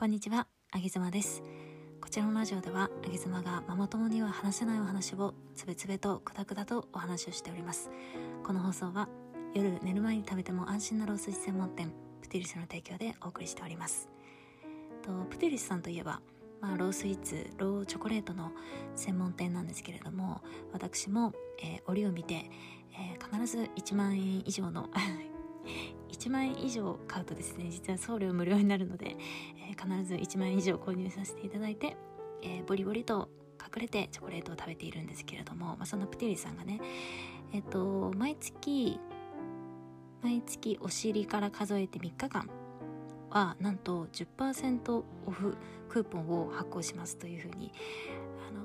こんにちは、あげずまです。こちらのラジオでは、あげずまがママ友には話せないお話をつべつべとくだくだとお話をしております。この放送は、夜寝る前に食べても安心なロース専門店、プティリスの提供でお送りしております。とプティリスさんといえば、まあ、ロースイーツローチョコレートの専門店なんですけれども私も、えー、折を見て、えー、必ず1万円以上の 1万円以上買うとですね実は送料無料になるので、必ず1万円以上購入させていただいて、えー、ボリボリと隠れてチョコレートを食べているんですけれども、まあ、そのプティリさんがねえっ、ー、と毎月毎月お尻から数えて3日間はなんと10%オフクーポンを発行しますというふうにあの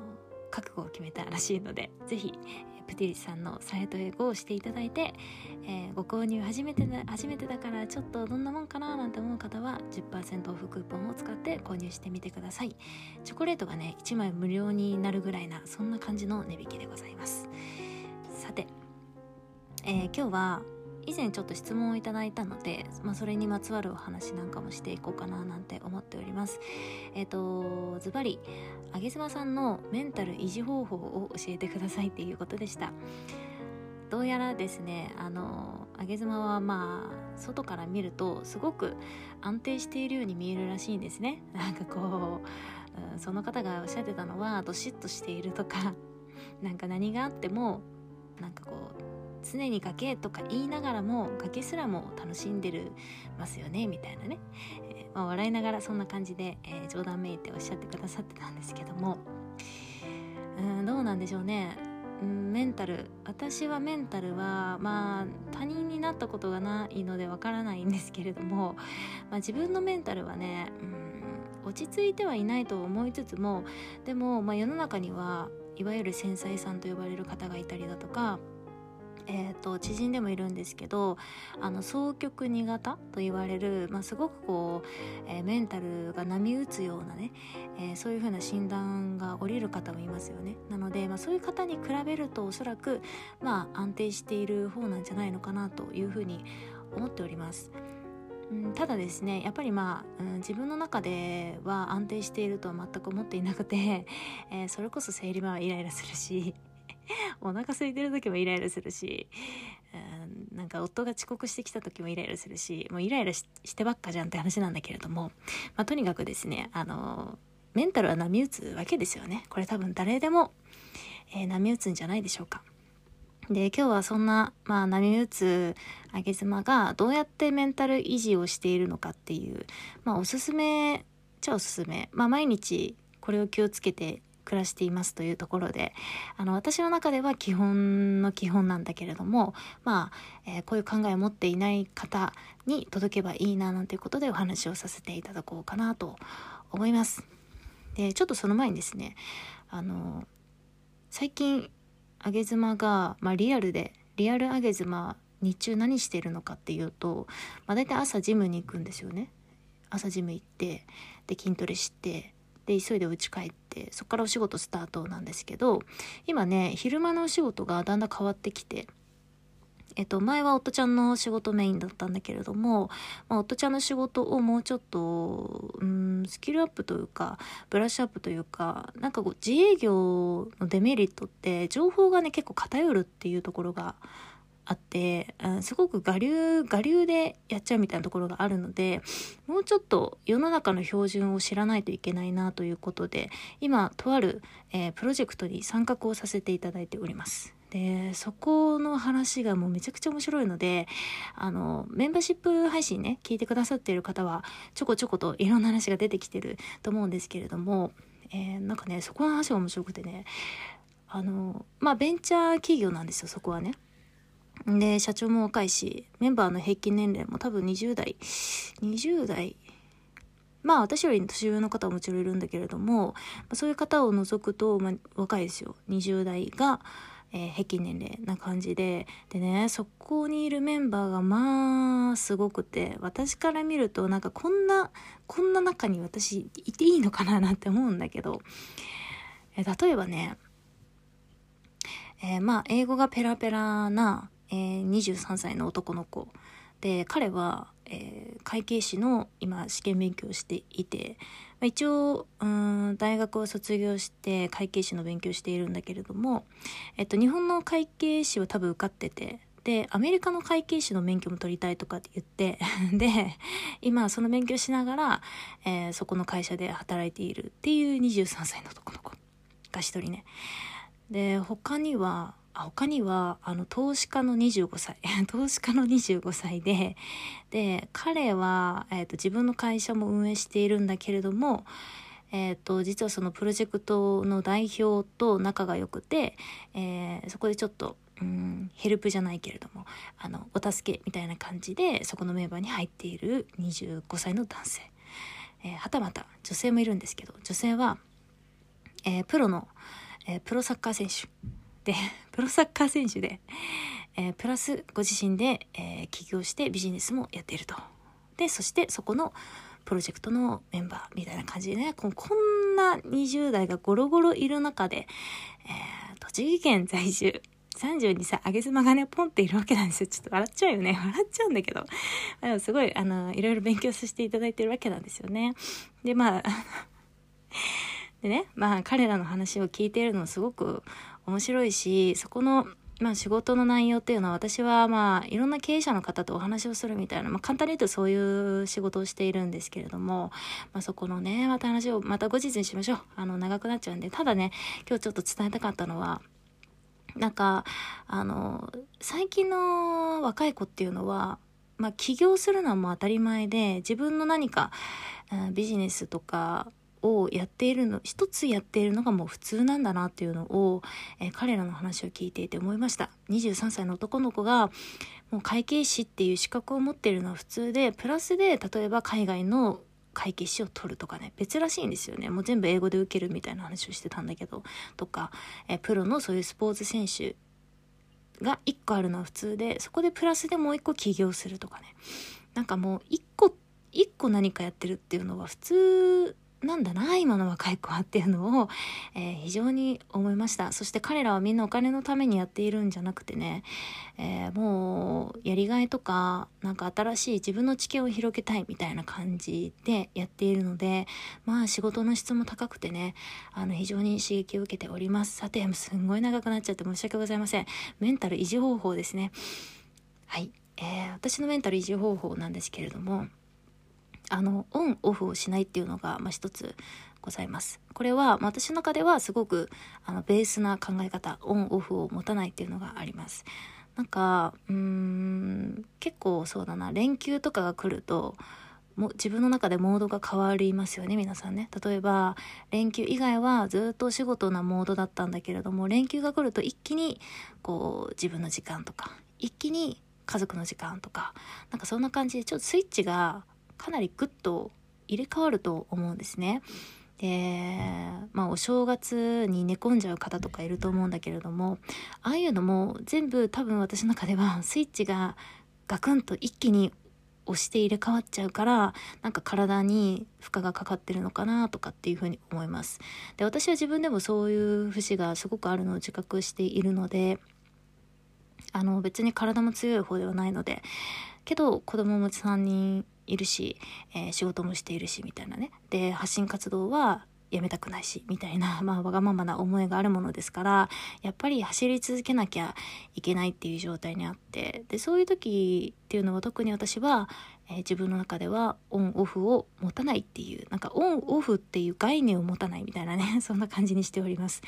覚悟を決めたらしいのでぜひプティリさんのサイトへゴーしていただいて、えー、ご購入初めてだ初めてだからちょっとどんなもんかななんて思う方は10%オフクーポンを使って購入してみてください。チョコレートがね1枚無料になるぐらいなそんな感じの値引きでございます。さて、えー、今日は以前ちょっと質問をいただいたので、まあ、それにまつわるお話なんかもしていこうかななんて思っております。えっ、ー、とズバリあげずまさんのメンタル維持方法を教えてくださいっていうことでした。どうやらですねあのあげずまはまあ外から見るとすごく安定しているように見えるらしいんですね。なんかこう、その方がおっしゃってたのはどしっとしているとかなんか何があってもなんかこう常に崖とか言いながらも崖すらも楽しんでるますよねみたいなね、えー、まあ、笑いながらそんな感じで、えー、冗談めいておっしゃってくださってたんですけども。うんどうなんでしょうね。メンタル。私はメンタルはまあ他人になったことがないのでわからないんですけれども、まあ、自分のメンタルはねうん落ち着いてはいないと思いつつもでも、まあ、世の中にはいわゆる繊細さんと呼ばれる方がいたりだとかえーと、知人でもいるんですけどあの双極2型と言われる、まあ、すごくこう、えー、メンタルが波打つようなね、えー、そういう風な診断が下りる方もいますよねなので、まあ、そういう方に比べるとおそらく、まあ、安定している方なんじゃないのかなというふうに思っております。ただですねやっぱりまあ、うん、自分の中では安定しているとは全く思っていなくて、えー、それこそ生理前はイライラするし お腹空いてる時もイライラするし、うん、なんか夫が遅刻してきた時もイライラするしもうイライラしてばっかじゃんって話なんだけれども、まあ、とにかくですねあのメンタルは波打つわけですよね。これ多分誰でも、えー、波打つんじゃないでしょうか。で今日はそんな、まあ、波打つあげ妻がどうやってメンタル維持をしているのかっていう、まあ、おすすめじゃおすすめ、まあ、毎日これを気をつけて暮らしていますというところであの私の中では基本の基本なんだけれどもまあ、えー、こういう考えを持っていない方に届けばいいななんていうことでお話をさせていただこうかなと思います。でちょっとその前にですねあの最近上げ妻が、まあ、リアルでリアル上げ妻日中何してるのかっていうと、まあ、大体朝ジムに行くんですよね朝ジム行ってで筋トレしてで急いで家帰ってそこからお仕事スタートなんですけど今ね昼間のお仕事がだんだん変わってきてえっと、前は夫ちゃんの仕事メインだったんだけれども、まあ、夫ちゃんの仕事をもうちょっと、うん、スキルアップというか、ブラッシュアップというか、なんかこう、自営業のデメリットって、情報がね、結構偏るっていうところがあって、うん、すごく我流、我流でやっちゃうみたいなところがあるので、もうちょっと世の中の標準を知らないといけないなということで、今、とある、えー、プロジェクトに参画をさせていただいております。で、そこの話がもうめちゃくちゃ面白いので、あの、メンバーシップ配信ね、聞いてくださっている方は、ちょこちょこといろんな話が出てきてると思うんですけれども、えー、なんかね、そこの話が面白くてね、あの、まあ、ベンチャー企業なんですよ、そこはね。で、社長も若いし、メンバーの平均年齢も多分20代、20代、まあ私より年上の方はもちろんいるんだけれども、そういう方を除くと、まあ、若いですよ。20代が、えー、平均年齢な感じで。でね、そこにいるメンバーがまあすごくて、私から見るとなんかこんな、こんな中に私いていいのかななんて思うんだけど、えー、例えばね、えー、まあ英語がペラペラなえ、23歳の男の子で彼はえー、会計士の今試験勉強をしていて、まあ、一応うん大学を卒業して会計士の勉強しているんだけれども、えっと、日本の会計士は多分受かっててでアメリカの会計士の免許も取りたいとかって言って で今その勉強しながら、えー、そこの会社で働いているっていう23歳の男の子が一人ね。で他にはあ他にはあの投資家の25歳。投資家の25 歳でで彼は、えーと、自分の会社も運営しているんだけれどもえーと、実はそのプロジェクトの代表と仲が良くて、えー、そこでちょっとうんヘルプじゃないけれどもあのお助けみたいな感じでそこのメンバーに入っている25歳の男性、えー、はたまた女性もいるんですけど女性は、えー、プロの、え、プロサッカー選手。プロサッカー選手で、えー、プラスご自身で、えー、起業してビジネスもやっていると。で、そしてそこのプロジェクトのメンバーみたいな感じでね、こんな20代がゴロゴロいる中で、えー、栃木県在住、32歳、あげ妻がね、ポンっているわけなんですよ。ちょっと笑っちゃうよね。笑っちゃうんだけど。でもすごい、あの、いろいろ勉強させていただいてるわけなんですよね。で、まあ、でね、まあ彼らの話を聞いているのすごく面白いしそこのまあ仕事の内容っていうのは私はまあいろんな経営者の方とお話をするみたいな、まあ簡単に言うとそういう仕事をしているんですけれども、まあそこのね、また話をまた後日にしましょう。あの長くなっちゃうんで、ただね、今日ちょっと伝えたかったのは、なんか、あの、最近の若い子っていうのは、まあ起業するのはもう当たり前で、自分の何か、ビジネスとか、をやっているの一つやっているのがもう普通なんだなっていうのを、えー、彼らの話を聞いていて思いました。23歳の男の子がもう会計士っていう資格を持っているのは普通でプラスで例えば海外の会計士を取るとかね。別らしいんですよね。もう全部英語で受けるみたいな話をしてたんだけど。とか、えー、プロのそういうスポーツ選手が1個あるのは普通でそこでプラスでもう1個起業するとかね。なんかもう1個1個何かやってるっていうのは普通なんだな今の若い子はっていうのを、えー、非常に思いました。そして彼らはみんなお金のためにやっているんじゃなくてね、えー、もうやりがいとかなんか新しい自分の知見を広げたいみたいな感じでやっているのでまあ仕事の質も高くてねあの非常に刺激を受けております。さてすんごい長くなっちゃって申し訳ございません。メンタル維持方法ですね。はい、えー、私のメンタル維持方法なんですけれどもあのオンオフをしないっていうのが、まあ、一つございます。これは、まあ、私の中ではすごくあのベースな考え方オンオフを持たないっていうのがあります。なんかうーん結構そうだな連休とかが来るとも自分の中でモードが変わりますよね皆さんね例えば連休以外はずっとお仕事なモードだったんだけれども連休が来ると一気にこう自分の時間とか一気に家族の時間とかなんかそんな感じでちょっとスイッチがかなりグッと入れ替わると思うんですね。でまあお正月に寝込んじゃう方とかいると思うんだけれどもああいうのも全部多分私の中では スイッチがガクンと一気に押して入れ替わっちゃうからなんか体に負荷がかかってるのかなとかっていうふうに思いますで私は自分でもそういう節がすごくあるのを自覚しているのであの別に体も強い方ではないのでけど子供も3人いるし、えー、仕事もしているしみたいなね。で発信活動はやめたくないしみたいな、まあ、わがままな思いがあるものですからやっぱり走り続けなきゃいけないっていう状態にあって。でそういう時っていうのは特に私は、えー、自分の中ではオンオフを持たないっていうなんかオンオフっていう概念を持たないみたいなね そんな感じにしております。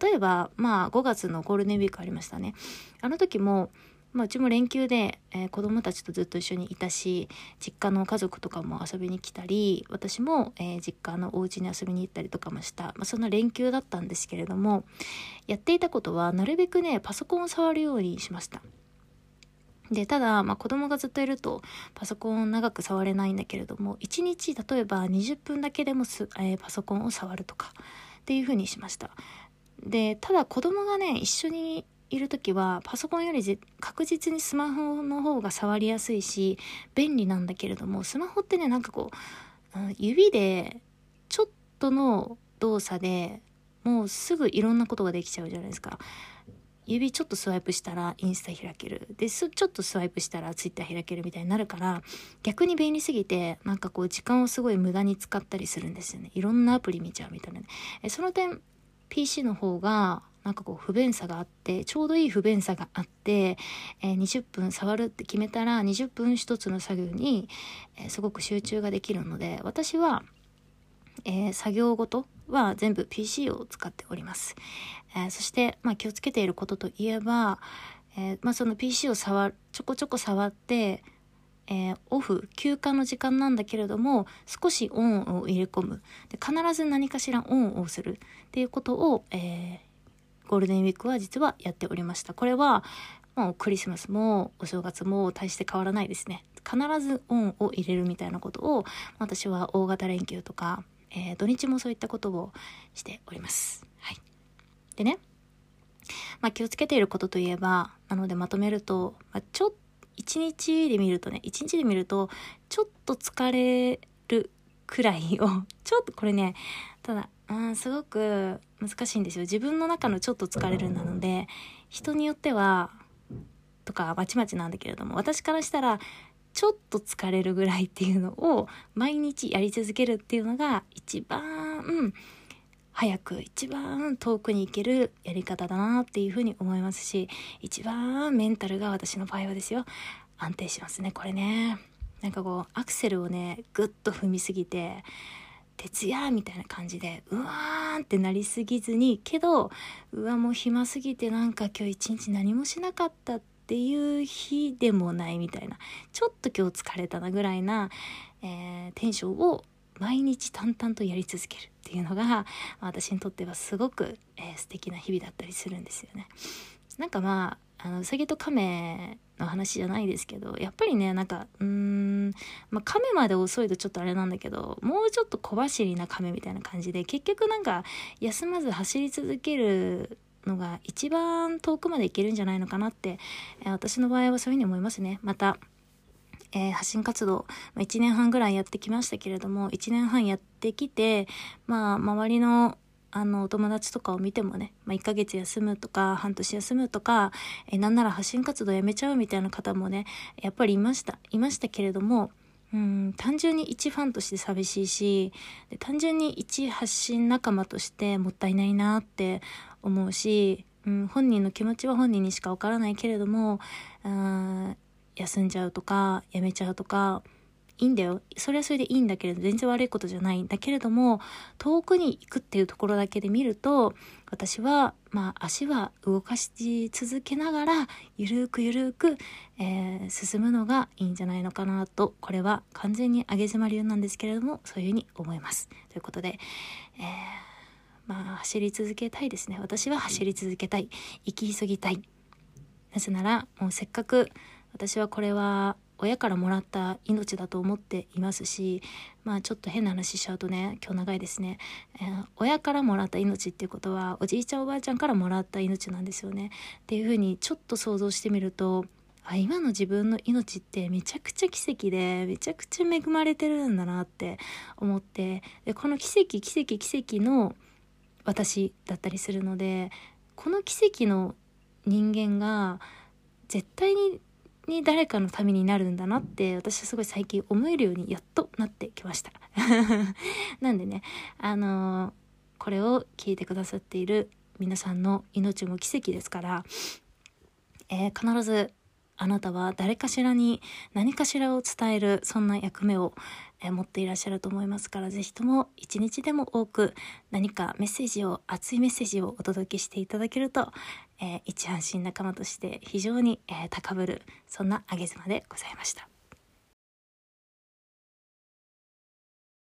例えばまあ5月のゴールデンウィークありましたね。あの時もまあ、うちも連休で、えー、子供たちとずっと一緒にいたし実家の家族とかも遊びに来たり私も、えー、実家のお家に遊びに行ったりとかもした、まあ、そんな連休だったんですけれどもやっていたことはなるべくねパソコンを触るようにしました。でただ、まあ、子供がずっといるとパソコンを長く触れないんだけれども1日例えば20分だけでもす、えー、パソコンを触るとかっていうふうにしましたでただ子供がね一緒にいる時はパソコンより確実にスマホの方が触りやすいし便利なんだけれどもスマホってねなんかこう、指でちょっとの動作でもうすぐいろんなことができちゃうじゃないですか。指ちょっとスワイプしたらインスタ開ける。で、ちょっとスワイプしたらツイッター開けるみたいになるから、逆に便利すぎて、なんかこう時間をすごい無駄に使ったりするんですよね。いろんなアプリ見ちゃうみたいなね。その点、PC の方が、なんかこう不便さがあって、ちょうどいい不便さがあって、えー、20分触るって決めたら20分一つの作業に、えー、すごく集中ができるので、私は、えー、作業ごとは全部 PC を使っております。えー、そして、まあ、気をつけていることといえば、えー、まあ、その PC を触ちょこちょこ触って、えオフ休暇の時間なんだけれども少しオンを入れ込むで必ず何かしらオンをするっていうことを、えゴールデンウィークは実はやっておりましたこれはもうクリスマスもお正月も大して変わらないですね必ずオンを入れるみたいなことを私は大型連休とかえー、土日もそういったことをしております。はい。でね、まあ、気をつけていることといえば、なのでまとめると、まあ、ちょっと、一日で見るとね、一日で見ると、ちょっと疲れるくらいを、ちょっとこれね、ただ、うん、すごく難しいんですよ。自分の中のちょっと疲れるなので、人によっては、とかまちまちなんだけれども、私からしたら、ちょっと疲れるぐらいっていうのを毎日やり続けるっていうのが一番早く一番遠くに行けるやり方だなっていうふうに思いますし一番メンタルが私の場合はですよ安定しますねこれねなんかこうアクセルをねぐっと踏みすぎて徹夜みたいな感じでうわーんってなりすぎずにけどうわもう暇すぎてなんか今日一日何もしなかったっていう日でもないみたいなちょっと今日疲れたなぐらいな、えー、テンションを毎日淡々とやり続けるっていうのが私にとってはすごく、えー、素敵な日々だったりするんですよね。なんかまああのうさぎと亀の話じゃないですけどやっぱりねなんかうーん、まあ、亀まで遅いとちょっとあれなんだけどもうちょっと小走りな亀みたいな感じで結局なんか休まず走り続けるのが一番遠くまでいけるんじゃないのかなって、えー、私の場合はそういうふうに思いますね。また、えー、発信活動、まあ、1年半ぐらいやってきましたけれども、1年半やってきて、まあ、周りのあの、お友達とかを見てもね、まあ、1ヶ月休むとか、半年休むとか、え、なんなら発信活動やめちゃうみたいな方もね、やっぱりいました。いましたけれども、うん、単純に一ファンとして寂しいし、単純に一発信仲間としてもったいないなって思うし、うん、本人の気持ちは本人にしかわからないけれども、うん、休んじゃうとか、やめちゃうとか、いいんだよ。それはそれでいいんだけれど、全然悪いことじゃないんだけれども、遠くに行くっていうところだけで見ると、私は、まあ、足は動かし続けながら、ゆるくゆるく、えー、進むのがいいんじゃないのかなと、これは完全に上げ妻流なんですけれども、そういうふうに思います。ということで、えーまあ走り続けたいですね私は走り続けたい生き急ぎたいなぜならもうせっかく私はこれは親からもらった命だと思っていますしまあちょっと変な話しちゃうとね今日長いですね、えー、親からもらった命っていうことはおじいちゃんおばあちゃんからもらった命なんですよね。っていうふうにちょっと想像してみるとあ今の自分の命ってめちゃくちゃ奇跡でめちゃくちゃ恵まれてるんだなって思ってでこの奇跡奇跡奇跡の私だったりするのでこの奇跡の人間が絶対にに誰かのためになるんだなって私はすごい最近思えるようにやっとなってきました。なんでねあのー、これを聞いてくださっている皆さんの命も奇跡ですから、えー、必ずあなたは誰かしらに何かしらを伝えるそんな役目を、持っていらっしゃると思いますから是非とも一日でも多く何かメッセージを熱いメッセージをお届けしていただけると、えー、一安心仲間として非常に、えー、高ぶるそんな上げ妻でございました。